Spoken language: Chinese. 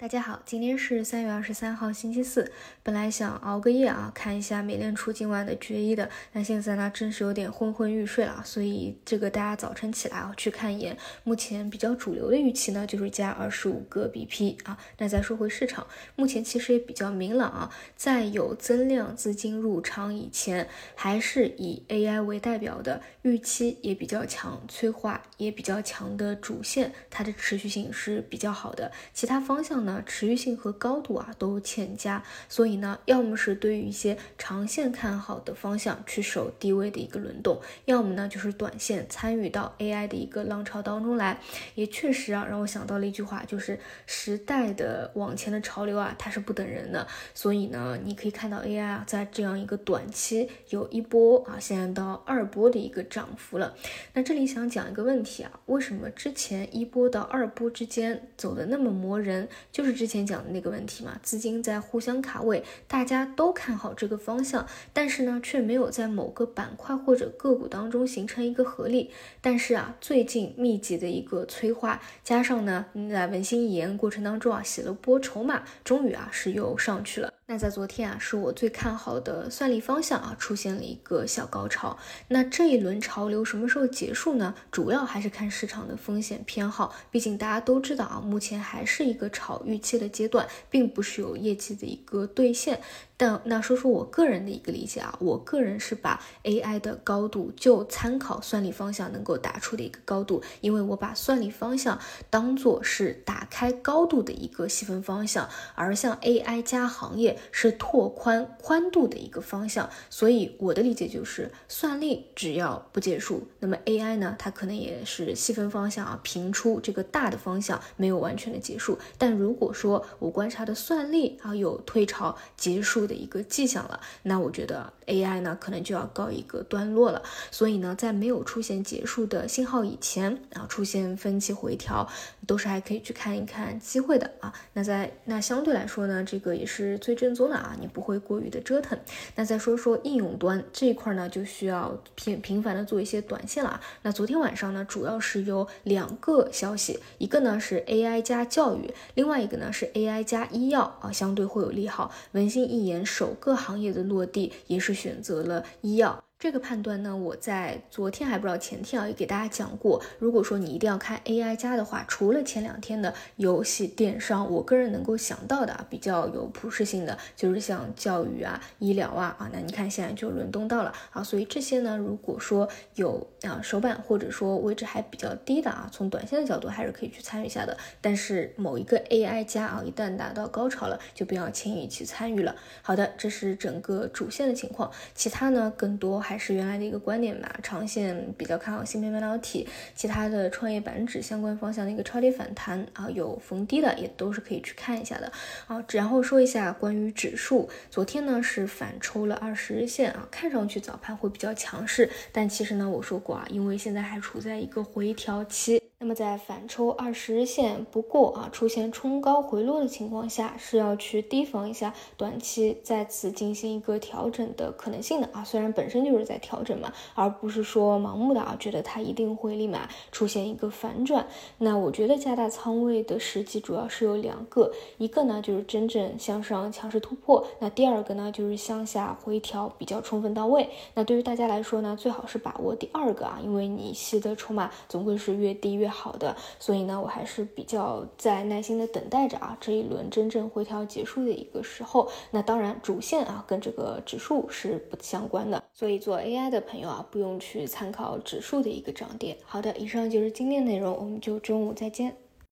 大家好，今天是三月二十三号，星期四。本来想熬个夜啊，看一下美联储今晚的决议的，但现在呢，真是有点昏昏欲睡了。所以这个大家早晨起来啊，去看一眼。目前比较主流的预期呢，就是加二十五个 BP 啊。那再说回市场，目前其实也比较明朗啊，在有增量资金入场以前，还是以 AI 为代表的预期也比较强，催化也比较强的主线，它的持续性是比较好的。其他方向呢？持续性和高度啊都欠佳，所以呢，要么是对于一些长线看好的方向去守低位的一个轮动，要么呢就是短线参与到 AI 的一个浪潮当中来。也确实啊，让我想到了一句话，就是时代的往前的潮流啊，它是不等人的。所以呢，你可以看到 AI 啊，在这样一个短期有一波啊，现在到二波的一个涨幅了。那这里想讲一个问题啊，为什么之前一波到二波之间走的那么磨人？就就是之前讲的那个问题嘛，资金在互相卡位，大家都看好这个方向，但是呢，却没有在某个板块或者个股当中形成一个合力。但是啊，最近密集的一个催化，加上呢，在文心一言过程当中啊，写了波筹码，终于啊是又上去了。那在昨天啊，是我最看好的算力方向啊，出现了一个小高潮。那这一轮潮流什么时候结束呢？主要还是看市场的风险偏好。毕竟大家都知道啊，目前还是一个炒预期的阶段，并不是有业绩的一个兑现。但那说说我个人的一个理解啊，我个人是把 AI 的高度就参考算力方向能够打出的一个高度，因为我把算力方向当做是打开高度的一个细分方向，而像 AI 加行业是拓宽宽度的一个方向，所以我的理解就是算力只要不结束，那么 AI 呢，它可能也是细分方向啊评出这个大的方向没有完全的结束，但如果说我观察的算力啊有退潮结束。的一个迹象了，那我觉得 AI 呢可能就要告一个段落了。所以呢，在没有出现结束的信号以前啊，出现分歧回调，都是还可以去看一看机会的啊。那在那相对来说呢，这个也是最正宗的啊，你不会过于的折腾。那再说说应用端这一块呢，就需要频频繁的做一些短线了啊。那昨天晚上呢，主要是有两个消息，一个呢是 AI 加教育，另外一个呢是 AI 加医药啊，相对会有利好。文心一言。首个行业的落地也是选择了医药。这个判断呢，我在昨天还不知道前天啊，也给大家讲过。如果说你一定要看 AI 加的话，除了前两天的游戏电商，我个人能够想到的啊，比较有普适性的，就是像教育啊、医疗啊啊，那你看现在就轮动到了啊，所以这些呢，如果说有啊首板或者说位置还比较低的啊，从短线的角度还是可以去参与一下的。但是某一个 AI 加啊，一旦达到高潮了，就不要轻易去参与了。好的，这是整个主线的情况，其他呢更多。还还是原来的一个观点吧，长线比较看好芯片半导体，其他的创业板指相关方向的一个超跌反弹啊，有逢低的也都是可以去看一下的啊。然后说一下关于指数，昨天呢是反抽了二十日线啊，看上去早盘会比较强势，但其实呢我说过啊，因为现在还处在一个回调期。那么在反抽二十日线不过啊，出现冲高回落的情况下，是要去提防一下短期再次进行一个调整的可能性的啊。虽然本身就是在调整嘛，而不是说盲目的啊，觉得它一定会立马出现一个反转。那我觉得加大仓位的时机主要是有两个，一个呢就是真正向上强势突破，那第二个呢就是向下回调比较充分到位。那对于大家来说呢，最好是把握第二个啊，因为你吸的筹码总归是越低越。好的，所以呢，我还是比较在耐心的等待着啊，这一轮真正回调结束的一个时候。那当然，主线啊跟这个指数是不相关的，所以做 AI 的朋友啊，不用去参考指数的一个涨跌。好的，以上就是今天内容，我们就中午再见。